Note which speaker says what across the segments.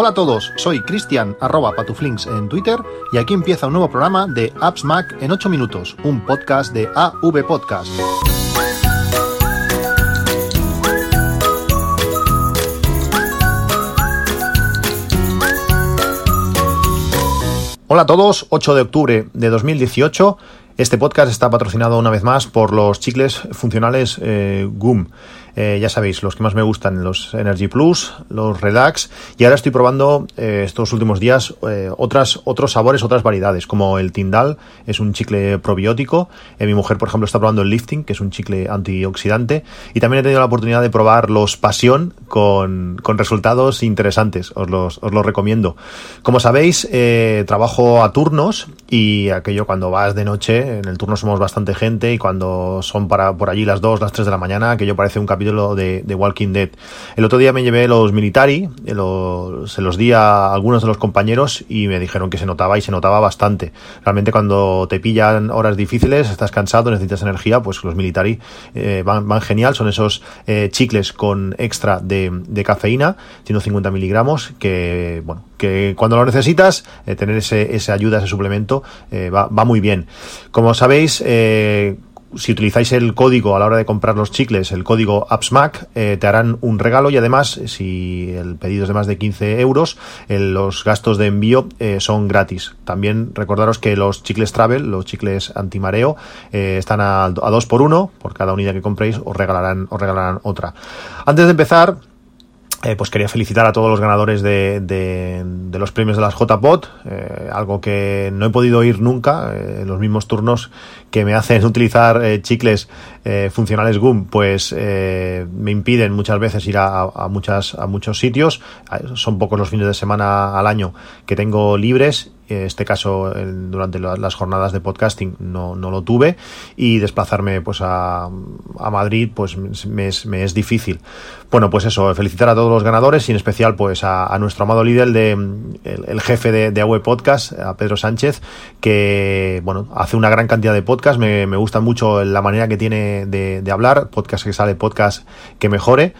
Speaker 1: Hola a todos, soy Cristian patuflinks en Twitter y aquí empieza un nuevo programa de Apps Mac en 8 minutos, un podcast de AV Podcast. Hola a todos, 8 de octubre de 2018. Este podcast está patrocinado una vez más por los chicles funcionales eh, GUM. Eh, ya sabéis, los que más me gustan, los Energy Plus, los Relax, y ahora estoy probando eh, estos últimos días eh, otras, otros sabores, otras variedades, como el Tindal, es un chicle probiótico, mi mujer, por ejemplo, está probando el Lifting, que es un chicle antioxidante, y también he tenido la oportunidad de probar los Pasión con, con resultados interesantes, os los, os los recomiendo. Como sabéis, trabajo a turnos, y aquello cuando vas de noche, en el turno somos bastante gente, y cuando son para por allí las 2, las 3 de la mañana, aquello parece un capítulo de, de, Walking Dead. El otro día me llevé los militari, se los di a algunos de los compañeros y me dijeron que se notaba y se notaba bastante. Realmente cuando te pillan horas difíciles, estás cansado, necesitas energía, pues los militari eh, van, genial. Son esos eh, chicles con extra de, de, cafeína, 150 miligramos, que, bueno, que cuando lo necesitas, eh, tener ese, esa ayuda, ese suplemento, eh, va, muy bien. Como sabéis, eh, si utilizáis el código a la hora de comprar los chicles, el código AppsMac, eh, te harán un regalo y además, si el pedido es de más de 15 euros, los gastos de envío eh, son gratis. También recordaros que los chicles Travel, los chicles antimareo, eh, están a, a 2 por 1 por cada unidad que compréis os regalarán, os regalarán otra. Antes de empezar, eh, pues quería felicitar a todos los ganadores de, de, de los premios de las JPOT, eh, algo que no he podido oír nunca, eh, los mismos turnos que me hacen utilizar eh, chicles eh, funcionales GUM, pues me impiden muchas veces ir a, a, muchas, a muchos sitios, son pocos los fines de semana al año que tengo libres. Este caso durante las jornadas de podcasting no, no lo tuve. Y desplazarme pues a, a Madrid pues me es, me es, difícil. Bueno pues eso felicitar a todos los ganadores y en especial pues a, nuestro amado líder de el, el jefe de, de AWE Podcast a Pedro Sánchez que bueno hace una gran cantidad de podcasts. Me, me gusta mucho la manera que tiene de, hablar podcast que sale podcast que mejore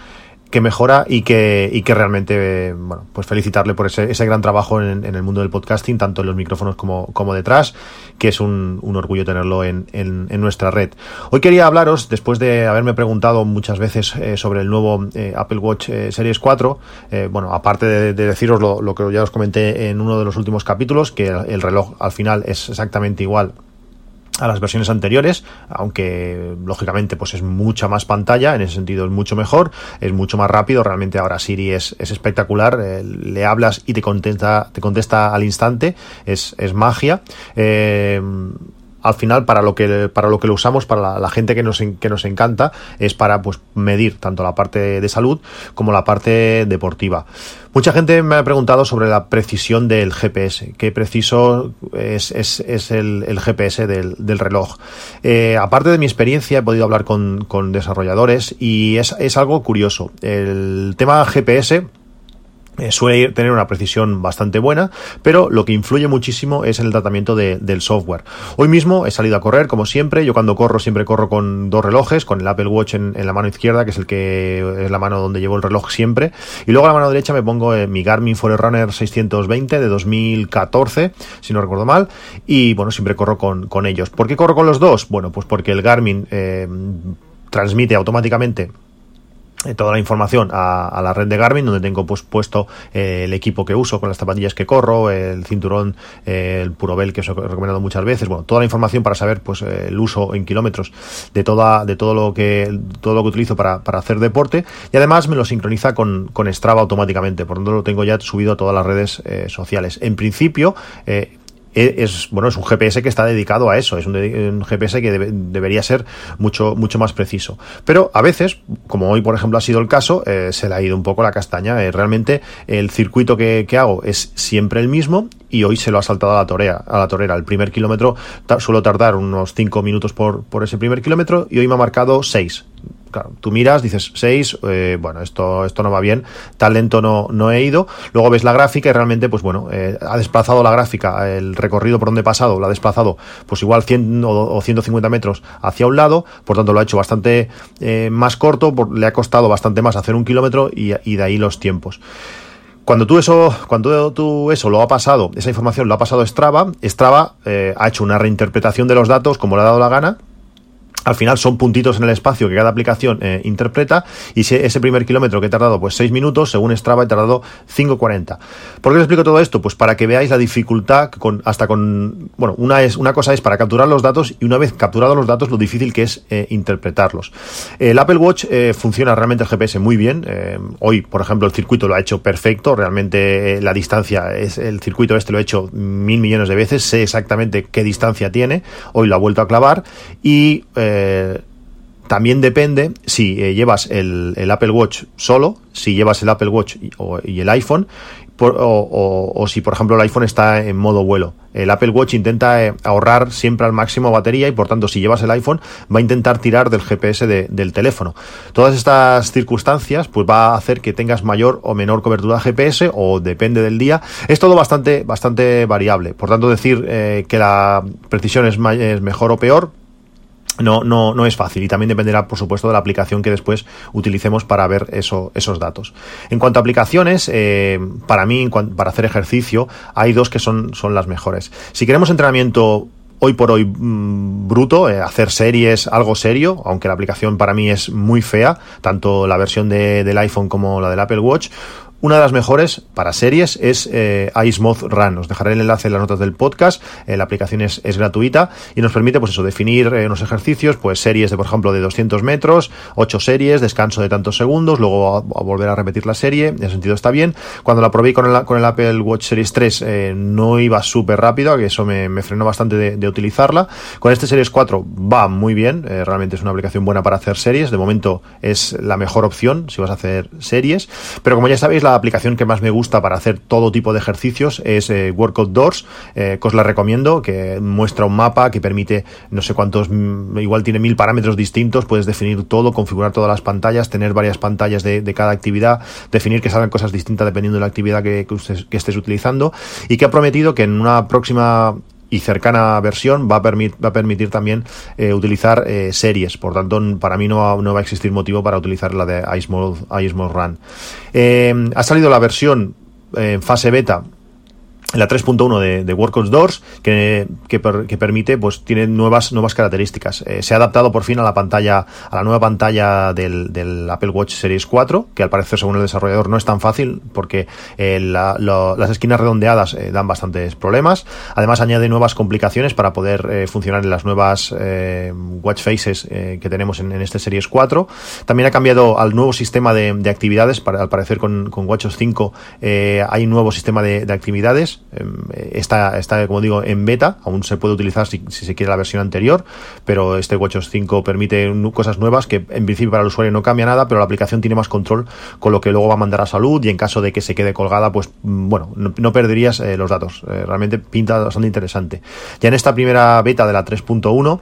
Speaker 1: que mejora y que, y que realmente, bueno, pues felicitarle por ese, ese gran trabajo en, el mundo del podcasting, tanto en los micrófonos como, como detrás, que es un, orgullo tenerlo en, en, nuestra red. Hoy quería hablaros, después de haberme preguntado muchas veces eh, sobre el nuevo eh, Apple Watch eh, Series 4, eh, bueno, aparte de, de deciros lo, lo, que ya os comenté en uno de los últimos capítulos, que el reloj al final es exactamente igual a las versiones anteriores, aunque lógicamente pues es mucha más pantalla, en ese sentido es mucho mejor, es mucho más rápido, realmente ahora Siri es, es espectacular, eh, le hablas y te contesta, te contesta al instante, es, es magia. Eh, al final para lo que para lo que lo usamos para la, gente que nos que nos encanta es para pues medir tanto la parte de salud como la parte deportiva. Mucha gente me ha preguntado sobre la precisión del GPS qué preciso es, es, es el, el, GPS del, del reloj eh, aparte de mi experiencia he podido hablar con, con desarrolladores y es, es algo curioso. El tema GPS eh, suele tener una precisión bastante buena, pero lo que influye muchísimo es en el tratamiento de, del software. Hoy mismo he salido a correr, como siempre. Yo cuando corro siempre corro con dos relojes, con el Apple Watch en, la mano izquierda, que es el que es la mano donde llevo el reloj siempre, y luego a la mano derecha me pongo eh, mi Garmin Forerunner 620 de 2014, si no recuerdo mal, y bueno, siempre corro con, con ellos. ¿Por qué corro con los dos? Bueno, pues porque el Garmin eh, transmite automáticamente toda la información a, a, la red de Garmin donde tengo pues puesto eh, el equipo que uso con las zapatillas que corro el cinturón eh, el Purobel que os he recomendado muchas veces. Bueno toda la información para saber pues el uso en kilómetros de toda de todo lo que todo lo que utilizo para, para hacer deporte. Y además me lo sincroniza con, con Strava automáticamente por lo tanto lo tengo ya subido a todas las redes eh, sociales. En principio eh, es bueno es un GPS que está dedicado a eso es un, un GPS que debe, debería ser mucho mucho más preciso. Pero a veces como hoy por ejemplo ha sido el caso eh, se le ha ido un poco la castaña eh, realmente el circuito que, que, hago es siempre el mismo y hoy se lo ha saltado a la torera a la torera. El primer kilómetro suelo tardar unos 5 minutos por, por ese primer kilómetro y hoy me ha marcado 6 claro, tú miras, dices 6, eh, bueno, esto, esto no va bien, tan lento no, no he ido, luego ves la gráfica y realmente, pues bueno, eh, ha desplazado la gráfica, el recorrido por donde he pasado, lo ha desplazado, pues igual 100 o, o 150 metros hacia un lado, por tanto lo ha hecho bastante eh, más corto, le ha costado bastante más hacer un kilómetro y, y de ahí los tiempos. Cuando tú eso, cuando tú eso lo ha pasado, esa información lo ha pasado Strava, Strava eh, ha hecho una reinterpretación de los datos como le ha dado la gana al final son puntitos en el espacio que cada aplicación eh, interpreta y ese primer kilómetro que he tardado pues 6 minutos, según Strava he tardado 5.40. ¿Por qué os explico todo esto? Pues para que veáis la dificultad con, hasta con, bueno, una, es, una cosa es para capturar los datos y una vez capturados los datos lo difícil que es eh, interpretarlos. El Apple Watch eh, funciona realmente el GPS muy bien. hoy, por ejemplo, el circuito lo ha hecho perfecto. Realmente la distancia, es el circuito este lo he hecho mil millones de veces. Sé exactamente qué distancia tiene. Hoy lo ha vuelto a clavar y también depende si eh, llevas el, Apple Watch solo, si llevas el Apple Watch y, el iPhone, o, si por ejemplo el iPhone está en modo vuelo. El Apple Watch intenta eh, ahorrar siempre al máximo batería y por tanto si llevas el iPhone va a intentar tirar del GPS del teléfono. Todas estas circunstancias pues va a hacer que tengas mayor o menor cobertura GPS o depende del día. Es todo bastante, bastante variable. Por tanto decir que la precisión es mejor o peor no, no, no es fácil y también dependerá, por supuesto, de la aplicación que después utilicemos para ver eso, esos datos. En cuanto a aplicaciones, eh, para mí, para hacer ejercicio, hay dos que son, son las mejores. Si queremos entrenamiento hoy por hoy mm, bruto, eh, hacer series, algo serio, aunque la aplicación para mí es muy fea, tanto la versión de, del iPhone como la del Apple Watch, una de las mejores para series es eh, iSmooth Run. Os dejaré el enlace en las notas del podcast. Eh, la aplicación es, gratuita y nos permite, pues eso, definir eh, unos ejercicios, pues series de, por ejemplo, de 200 metros, 8 series, descanso de tantos segundos, luego volver a repetir la serie. En ese sentido está bien. Cuando la probé con el, con el Apple Watch Series 3 eh, no iba súper rápido, que eso me, frenó bastante de, de, utilizarla. Con este Series 4 va muy bien. realmente es una aplicación buena para hacer series. De momento es la mejor opción si vas a hacer series. Pero como ya sabéis, la aplicación que más me gusta para hacer todo tipo de ejercicios es eh, Workout Doors, eh, que os la recomiendo, que muestra un mapa que permite no sé cuántos, mm, igual tiene mil parámetros distintos, puedes definir todo, configurar todas las pantallas, tener varias pantallas de, cada actividad, definir que salgan cosas distintas dependiendo de la actividad que, que estés utilizando y que ha prometido que en una próxima y cercana versión va a, va a permitir también eh, utilizar eh, series. Por tanto, para mí no no va, a existir motivo para utilizar la de iSmall, Run. Eh, ha salido la versión en fase beta la 3.1 de, de Workouts Doors que, que, permite pues tiene nuevas nuevas características. Eh, se ha adaptado por fin a la pantalla a la nueva pantalla del, del, Apple Watch Series 4 que al parecer según el desarrollador no es tan fácil porque eh, las esquinas redondeadas eh, dan bastantes problemas. Además añade nuevas complicaciones para poder funcionar en las nuevas watch faces que tenemos en, este Series 4 también ha cambiado al nuevo sistema de, actividades para, al parecer con, con WatchOS 5 hay un nuevo sistema de actividades Em, está, está, como digo, en beta, aún se puede utilizar si, se quiere la versión anterior, pero este WatchOS 5 permite cosas nuevas que en principio para el usuario no cambia nada, pero la aplicación tiene más control con lo que luego va a mandar a salud y en caso de que se quede colgada, pues mm, bueno, no, perderías eh, los datos. Eh, realmente pinta bastante interesante. Ya en esta primera beta de la 3.1,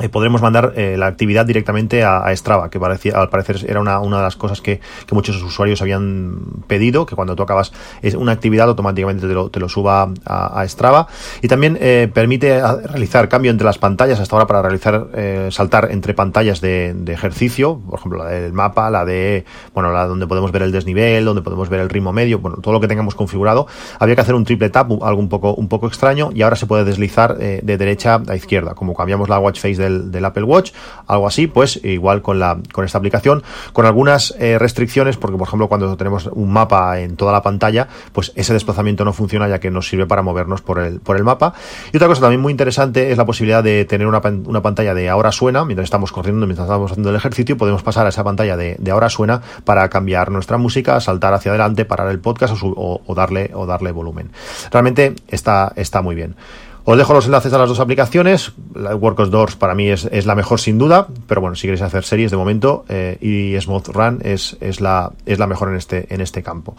Speaker 1: eh, podremos mandar eh, la actividad directamente a, Strava, que al parecer era una, una de las cosas que, muchos usuarios habían pedido, que cuando tú acabas una actividad automáticamente te lo, te lo suba a, a Strava. Y también eh, permite realizar cambio entre las pantallas hasta ahora para realizar saltar entre pantallas de, de, ejercicio, por ejemplo la del mapa, la de bueno la donde podemos ver el desnivel, donde podemos ver el ritmo medio, bueno todo lo que tengamos configurado. Había que hacer un triple tap, algo un poco un poco extraño, y ahora se puede deslizar de derecha a izquierda, como cambiamos la watch face del, Apple Watch, algo así, pues igual con, la, con esta aplicación, con algunas eh, restricciones, porque por ejemplo cuando tenemos un mapa en toda la pantalla, pues ese desplazamiento no funciona ya que nos sirve para movernos por el, por el mapa. Y otra cosa también muy interesante es la posibilidad de tener una, una pantalla de ahora suena, mientras estamos corriendo, mientras estamos haciendo el ejercicio, podemos pasar a esa pantalla de, ahora suena para cambiar nuestra música, saltar hacia adelante, parar el podcast o, o darle, o darle volumen. Realmente está, está muy bien. Os dejo los enlaces a las dos aplicaciones. La WorkOS Doors para mí es, es, la mejor sin duda, pero bueno, si queréis hacer series de momento eh, y Smooth Run es, es, la, es la mejor en este, en este campo.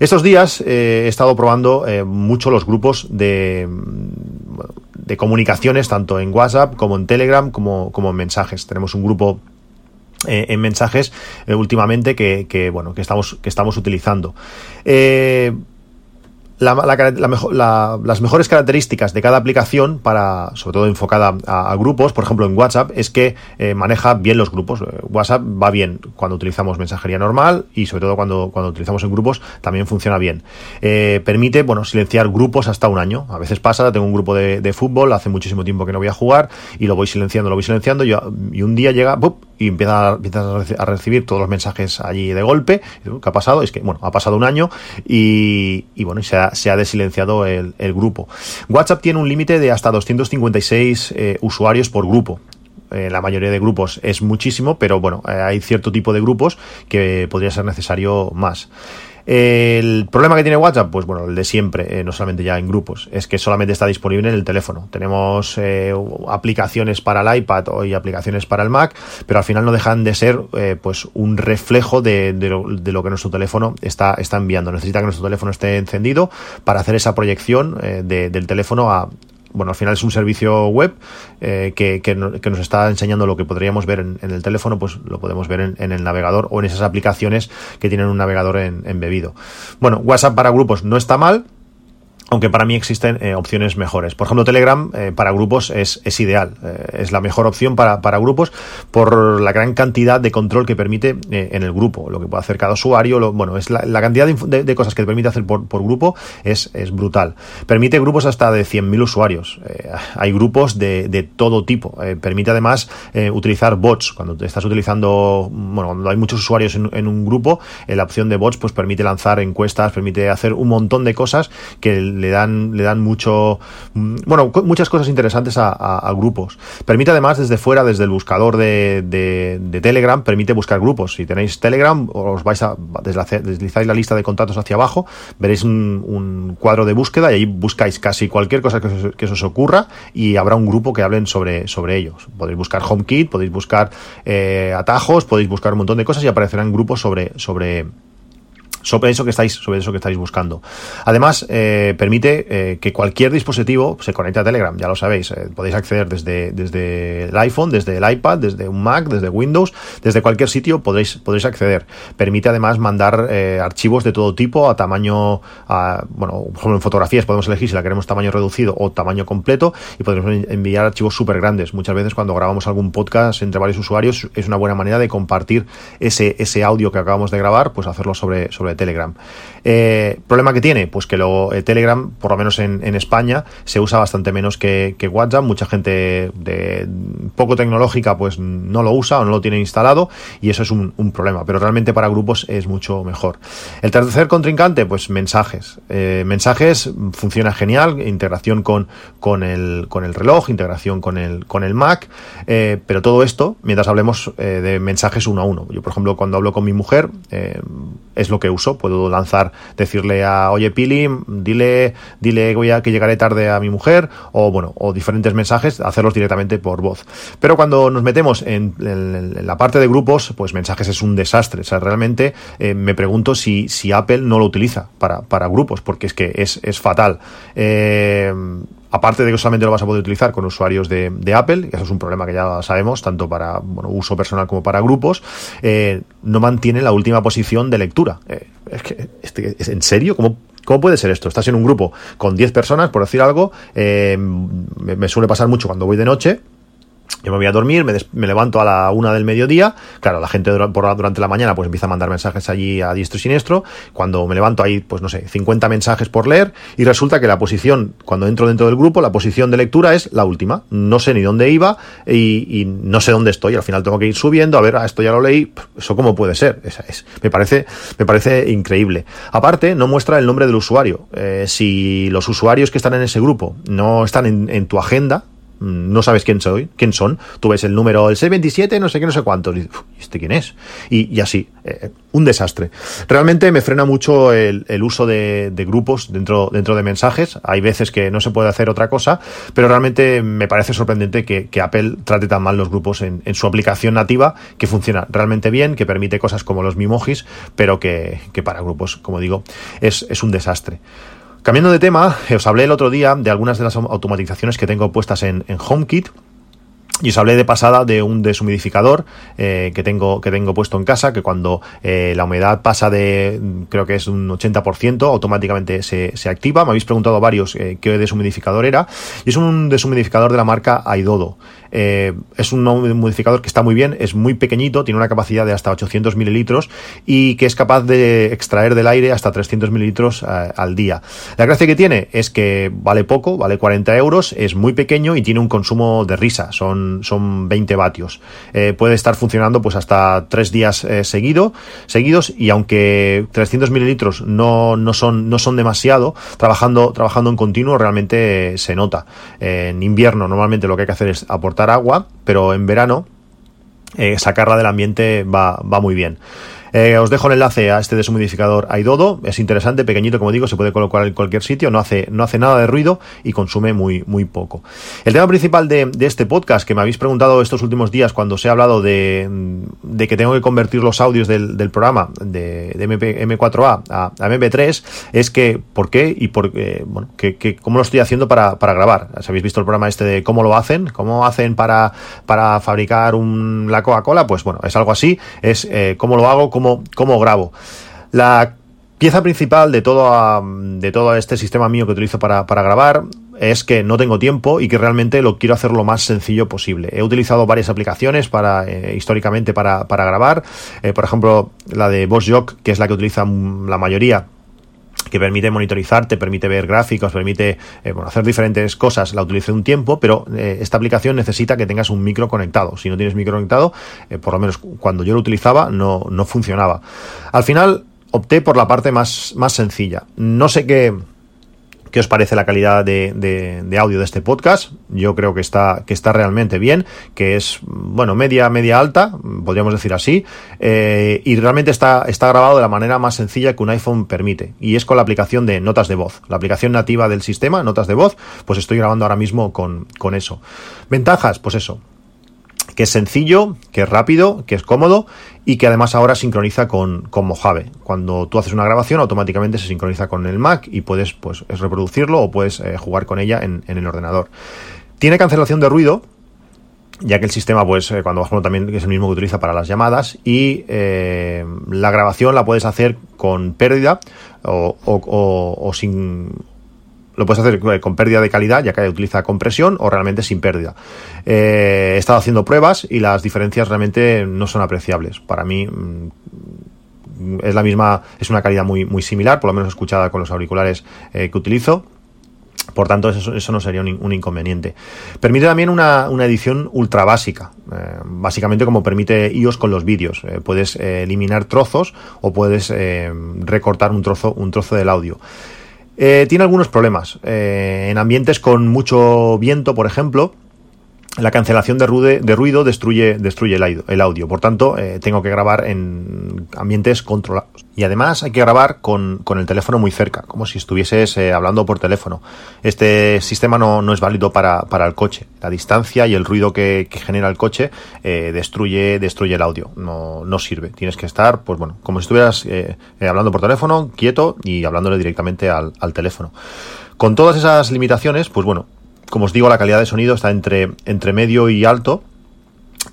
Speaker 1: Estos días eh, he estado probando eh, mucho los grupos de, de comunicaciones, tanto en WhatsApp como en Telegram, como, como en mensajes. Tenemos un grupo en mensajes últimamente que, que, bueno que estamos que estamos utilizando las mejores características de cada aplicación, para, sobre todo enfocada a, grupos, por ejemplo en WhatsApp, es que eh, maneja bien los grupos. Eh, WhatsApp va bien cuando utilizamos mensajería normal y sobre todo cuando, cuando utilizamos en grupos también funciona bien. Eh, permite, bueno, silenciar grupos hasta un año. A veces pasa, tengo un grupo de, fútbol, hace muchísimo tiempo que no voy a jugar y lo voy silenciando, lo voy silenciando y, y un día llega y empieza, a recibir todos los mensajes allí de golpe. ¿Qué ha pasado? Es que, bueno, ha pasado un año y, y bueno, se ha, desilenciado el, el, grupo. WhatsApp tiene un límite de hasta 256 eh, usuarios por grupo. Eh, la mayoría de grupos es muchísimo, pero bueno, eh, hay cierto tipo de grupos que podría ser necesario más. El problema que tiene WhatsApp, pues bueno, el de siempre, eh, no solamente ya en grupos, es que solamente está disponible en el teléfono. Tenemos aplicaciones para el iPad y aplicaciones para el Mac, pero al final no dejan de ser pues un reflejo de, lo, que nuestro teléfono está, está enviando. Necesita que nuestro teléfono esté encendido para hacer esa proyección del teléfono a, bueno, al final es un servicio web eh, que, que, nos está enseñando lo que podríamos ver en, el teléfono, pues lo podemos ver en, el navegador o en esas aplicaciones que tienen un navegador embebido. Bueno, WhatsApp para grupos no está mal, aunque para mí existen eh, opciones mejores. Por ejemplo, Telegram eh, para grupos es, es ideal, eh, es la mejor opción para, para, grupos por la gran cantidad de control que permite en el grupo, lo que puede hacer cada usuario, lo, bueno, es la, cantidad de, cosas que permite hacer por, por grupo es, es, brutal. Permite grupos hasta de 100.000 usuarios, hay grupos de, de todo tipo, permite además utilizar bots, cuando estás utilizando, bueno, cuando hay muchos usuarios en, en un grupo, la opción de bots pues permite lanzar encuestas, permite hacer un montón de cosas que el le dan, le dan mucho, mm, bueno, muchas cosas interesantes a, grupos. Permite además desde fuera, desde el buscador de, de, Telegram, permite buscar grupos. Si tenéis Telegram, os vais a deslizáis la lista de contactos hacia abajo, veréis un, cuadro de búsqueda y ahí buscáis casi cualquier cosa que os, que os ocurra y habrá un grupo que hablen sobre, sobre ellos. Podéis buscar HomeKit, podéis buscar eh, atajos, podéis buscar un montón de cosas y aparecerán grupos sobre, sobre sobre eso que estáis, sobre eso que estáis buscando. Además, eh, permite eh, que cualquier dispositivo se conecte a Telegram, ya lo sabéis. Eh, podéis acceder desde, desde el iPhone, desde el iPad, desde un Mac, desde Windows, desde cualquier sitio podéis, podéis acceder. Permite además mandar archivos de todo tipo a tamaño, bueno, por en fotografías podemos elegir si la queremos tamaño reducido o tamaño completo y podemos enviar archivos súper grandes. Muchas veces cuando grabamos algún podcast entre varios usuarios es una buena manera de compartir ese, ese audio que acabamos de grabar, pues hacerlo sobre, sobre Telegram. Eh, ¿Problema que tiene? Pues que lo, eh, Telegram, por lo menos en, España, se usa bastante menos que, WhatsApp. Mucha gente de poco tecnológica pues no lo usa o no lo tiene instalado y eso es un, problema. Pero realmente para grupos es mucho mejor. El tercer contrincante, pues mensajes. Eh, mensajes funciona genial, integración con, con, el, con el reloj, integración con el, con el Mac, pero todo esto mientras hablemos de mensajes uno a uno. Yo, por ejemplo, cuando hablo con mi mujer, es lo que uso puedo lanzar, decirle a, oye Pili, dile, dile voy a, que llegaré tarde a mi mujer, o bueno, o diferentes mensajes, hacerlos directamente por voz. Pero cuando nos metemos en, la parte de grupos, pues mensajes es un desastre. O sea, realmente eh, me pregunto si, si Apple no lo utiliza para, para grupos, porque es que es, es fatal. Eh, Aparte de que solamente lo vas a poder utilizar con usuarios de, Apple, y eso es un problema que ya sabemos, tanto para bueno, uso personal como para grupos, eh, no mantiene la última posición de lectura. Eh, es que, este, ¿en serio? ¿Cómo, ¿Cómo puede ser esto? Estás en un grupo con 10 personas, por decir algo, eh, me, suele pasar mucho cuando voy de noche, yo me voy a dormir, me, levanto a la una del mediodía. Claro, la gente durante la mañana pues empieza a mandar mensajes allí a diestro y siniestro. Cuando me levanto hay, pues no sé, 50 mensajes por leer. Y resulta que la posición, cuando entro dentro del grupo, la posición de lectura es la última. No sé ni dónde iba y, no sé dónde estoy. Al final tengo que ir subiendo. A ver, esto ya lo leí. ¿Eso cómo puede ser? Esa es. Me parece, me parece increíble. Aparte, no muestra el nombre del usuario. Eh, si los usuarios que están en ese grupo no están en tu agenda, no sabes quién soy, quién son, tú ves el número, el 627, no sé qué, no sé cuánto, y ¿este quién es? Y, así, eh, un desastre. Realmente me frena mucho el, uso de, grupos dentro, dentro de mensajes, hay veces que no se puede hacer otra cosa, pero realmente me parece sorprendente que, Apple trate tan mal los grupos en, su aplicación nativa, que funciona realmente bien, que permite cosas como los Mimojis, pero que, para grupos, como digo, es, es un desastre. Cambiando de tema, os hablé el otro día de algunas de las automatizaciones que tengo puestas en, HomeKit y os hablé de pasada de un deshumidificador eh, que, tengo, que tengo puesto en casa, que cuando eh, la humedad pasa de, creo que es un 80%, automáticamente se, se activa. Me habéis preguntado varios eh, qué deshumidificador era. Y es un deshumidificador de la marca Aidodo. Eh, es un modificador que está muy bien, es muy pequeñito, tiene una capacidad de hasta 800 mililitros y que es capaz de extraer del aire hasta 300 mililitros eh, al día. La gracia que tiene es que vale poco, vale 40 euros, es muy pequeño y tiene un consumo de risa, son, son 20 vatios. Eh, puede estar funcionando pues hasta 3 días seguido, seguidos y aunque 300 mililitros no, no, son, no son demasiado, trabajando, trabajando en continuo realmente se nota. en invierno normalmente lo que hay que hacer es aportar agua, pero en verano eh, sacarla del ambiente va, va muy bien. Eh, os dejo el enlace a este deshumidificador Aidodo. Es interesante, pequeñito, como digo, se puede colocar en cualquier sitio, no hace, no hace nada de ruido y consume muy, muy poco. El tema principal de, este podcast que me habéis preguntado estos últimos días cuando se ha hablado de, que tengo que convertir los audios del, programa de, MP, 4 a, a, MP3 es que, ¿por qué? Y por, bueno, que, cómo lo estoy haciendo para, grabar. Si habéis visto el programa este de cómo lo hacen, cómo hacen para, para fabricar un, la Coca-Cola, pues bueno, es algo así, es eh, cómo lo hago, cómo cómo, grabo. La pieza principal de todo, de todo este sistema mío que utilizo para, grabar es que no tengo tiempo y que realmente lo quiero hacer lo más sencillo posible. He utilizado varias aplicaciones para eh, históricamente para, grabar, eh, por ejemplo la de Boss Jock, que es la que utiliza la mayoría que permite monitorizar, te permite ver gráficos, permite eh, hacer diferentes cosas. La utilicé un tiempo, pero eh, esta aplicación necesita que tengas un micro conectado. Si no tienes micro conectado, eh, por lo menos cuando yo lo utilizaba, no, no funcionaba. Al final opté por la parte más, más sencilla. No sé qué qué os parece la calidad de, audio de este podcast. Yo creo que está, realmente bien, que es, bueno, media, media alta, podríamos decir así, eh, y realmente está, grabado de la manera más sencilla que un iPhone permite, y es con la aplicación de notas de voz, la aplicación nativa del sistema, notas de voz, pues estoy grabando ahora mismo con eso. Ventajas, pues eso, que es sencillo, que es rápido, que es cómodo y que además ahora sincroniza con, con, Mojave. Cuando tú haces una grabación, automáticamente se sincroniza con el Mac y puedes pues, reproducirlo o puedes eh, jugar con ella en, el ordenador. Tiene cancelación de ruido, ya que el sistema, pues, eh, cuando bajo también es el mismo que utiliza para las llamadas, y eh, la grabación la puedes hacer con pérdida o, o sin lo puedes hacer eh, con pérdida de calidad, ya que utiliza compresión, o realmente sin pérdida. Eh, he estado haciendo pruebas y las diferencias realmente no son apreciables. Para mí mm, es la misma, es una calidad muy, muy similar, por lo menos escuchada con los auriculares eh, que utilizo. Por tanto, eso, no sería un, inconveniente. Permite también una, edición ultra básica, básicamente como permite iOS con los vídeos. puedes eliminar trozos o puedes recortar un trozo, un trozo del audio. Eh, tiene algunos problemas. Eh, en ambientes con mucho viento, por ejemplo, la cancelación de, ruido destruye, destruye el, audio. Por tanto, eh, tengo que grabar en ambientes controlados. Y además hay que grabar con, el teléfono muy cerca, como si estuvieses eh, hablando por teléfono. Este sistema no, es válido para, el coche. La distancia y el ruido que, genera el coche eh, destruye, destruye el audio. No, no sirve. Tienes que estar, pues bueno, como si estuvieras hablando por teléfono, quieto y hablándole directamente al, al teléfono. Con todas esas limitaciones, pues bueno, como os digo, la calidad de sonido está entre, entre medio y alto.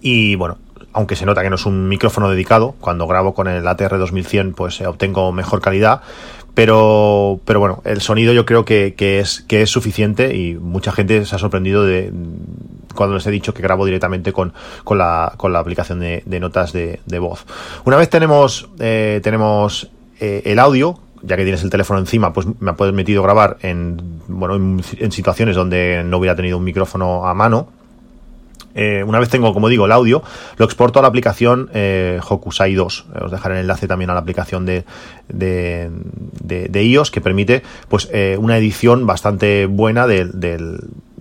Speaker 1: Y bueno, aunque se nota que no es un micrófono dedicado, cuando grabo con el ATR 2100 pues eh, obtengo mejor calidad, pero, pero bueno, el sonido yo creo que, es, que es suficiente y mucha gente se ha sorprendido de cuando les he dicho que grabo directamente con, con, la, con la aplicación de, notas de, voz. Una vez tenemos, eh, tenemos eh, el audio, ya que tienes el teléfono encima, pues me ha permitido grabar en, bueno, en, situaciones donde no hubiera tenido un micrófono a mano. Eh, una vez tengo, como digo, el audio, lo exporto a la aplicación eh, Hokusai 2. Os dejaré el enlace también a la aplicación de, de, de, iOS que permite pues eh, una edición bastante buena del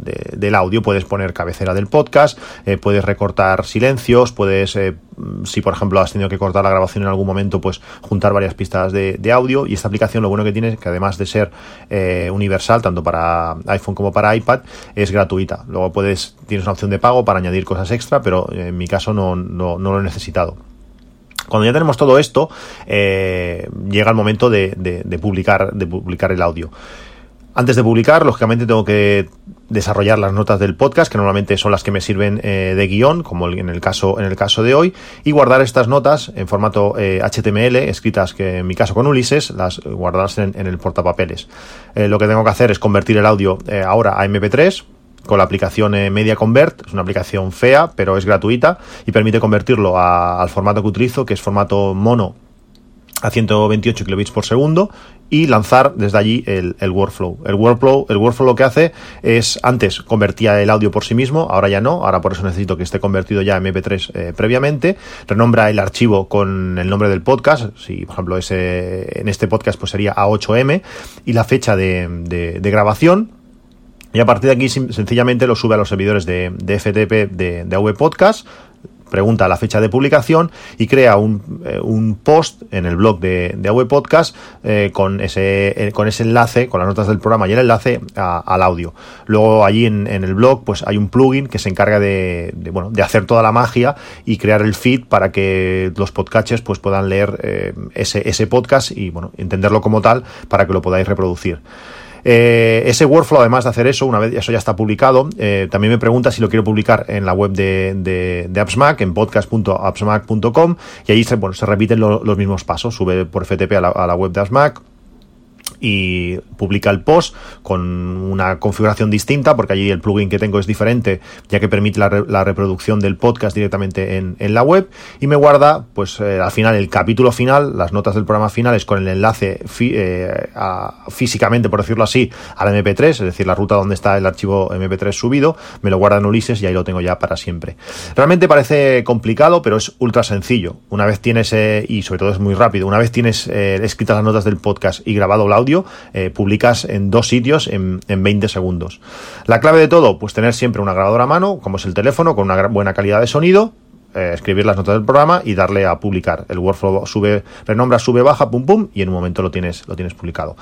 Speaker 1: del audio. Puedes poner cabecera del podcast, eh, puedes recortar silencios, puedes, eh, si por ejemplo has tenido que cortar la grabación en algún momento, pues juntar varias pistas de, audio. Y esta aplicación lo bueno que tiene es que además de ser eh, universal, tanto para iPhone como para iPad, es gratuita. Luego puedes, tienes una opción de pago para añadir cosas extra, pero en mi caso no, no, no lo he necesitado. Cuando ya tenemos todo esto, llega el momento de, de, publicar, de publicar el audio. Antes de publicar, lógicamente tengo que desarrollar las notas del podcast, que normalmente son las que me sirven eh, de guion, como en el caso en el caso de hoy, y guardar estas notas en formato HTML, eh, escritas que en mi caso con Ulises, las guardarlas en, el portapapeles. Eh, lo que tengo que hacer es convertir el audio ahora a MP3 con la aplicación Media Convert, es una aplicación fea, pero es gratuita y permite convertirlo al formato que utilizo, que es formato mono a 128 kilobits por segundo y lanzar desde allí el, workflow. El workflow, el workflow lo que hace es, antes convertía el audio por sí mismo, ahora ya no, ahora por eso necesito que esté convertido ya en MP3 eh, previamente, renombra el archivo con el nombre del podcast, si por ejemplo ese, en este podcast pues sería A8M, y la fecha de, de, grabación, y a partir de aquí sencillamente lo sube a los servidores de, de FTP de, de AV Podcast, pregunta la fecha de publicación y crea un, eh, un post en el blog de, de AV Podcast eh, con, ese, eh, con ese enlace, con las notas del programa y el enlace al audio. Luego allí en, en, el blog pues hay un plugin que se encarga de, de, bueno, de hacer toda la magia y crear el feed para que los podcatchers pues puedan leer ese, ese podcast y bueno, entenderlo como tal para que lo podáis reproducir. Eh, ese workflow, además de hacer eso, una vez eso ya está publicado, eh, también me pregunta si lo quiero publicar en la web de, de, AppsMac, en podcast.appsmac.com, y ahí se, bueno, se repiten los mismos pasos. Sube por FTP a la, a la web de AppsMac, y publica el post con una configuración distinta, porque allí el plugin que tengo es diferente, ya que permite la, reproducción del podcast directamente en, la web, y me guarda, pues eh, al final, el capítulo final, las notas del programa finales con el enlace eh, físicamente, por decirlo así, al MP3, es decir, la ruta donde está el archivo MP3 subido, me lo guarda en Ulises y ahí lo tengo ya para siempre. Realmente parece complicado, pero es ultra sencillo. Una vez tienes, eh, y sobre todo es muy rápido, una vez tienes escritas las notas del podcast y grabado el audio, eh, publicas en dos sitios en, en, 20 segundos. La clave de todo, pues tener siempre una grabadora a mano, como es el teléfono, con una buena calidad de sonido, eh, escribir las notas del programa y darle a publicar. El workflow sube, renombra, sube, baja, pum, pum, y en un momento lo tienes, lo tienes publicado.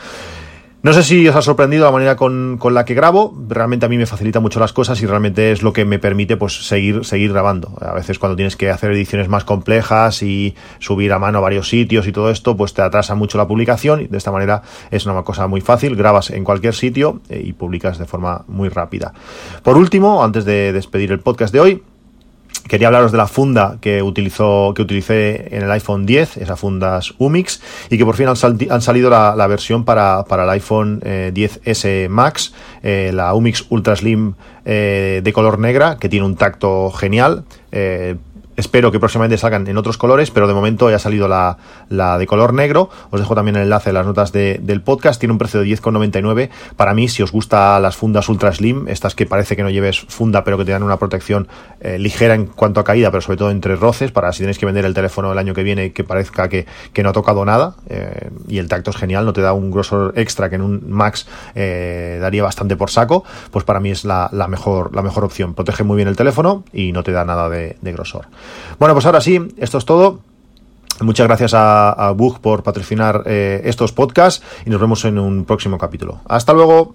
Speaker 1: No sé si os ha sorprendido la manera con, con, la que grabo. Realmente a mí me facilita mucho las cosas y realmente es lo que me permite pues seguir, seguir grabando. A veces cuando tienes que hacer ediciones más complejas y subir a mano varios sitios y todo esto, pues te atrasa mucho la publicación y de esta manera es una cosa muy fácil. Grabas en cualquier sitio eh, y publicas de forma muy rápida. Por último, antes de despedir el podcast de hoy, quería hablaros de la funda que utilizó, que utilicé en el iPhone 10, esas fundas Umix, y que por fin han, salido la, versión para, para, el iPhone 10S eh, Max, eh, la Umix Ultra Slim eh, de color negra, que tiene un tacto genial. Espero que próximamente salgan en otros colores, pero de momento ya ha salido la, de color negro. Os dejo también el enlace en las notas de, del podcast. Tiene un precio de 10,99. Para mí, si os gusta las fundas Ultra Slim, estas que parece que no lleves funda, pero que te dan una protección eh, ligera en cuanto a caída, pero sobre todo entre roces, para si tenéis que vender el teléfono el año que viene que parezca que, no ha tocado nada. Eh, y el tacto es genial, no te da un grosor extra que en un Max eh, daría bastante por saco. Pues para mí es la, mejor, la mejor opción. Protege muy bien el teléfono y no te da nada de grosor. Bueno, pues ahora sí, esto es todo. Muchas gracias a, Bug por patrocinar eh, estos podcasts y nos vemos en un próximo capítulo. Hasta luego.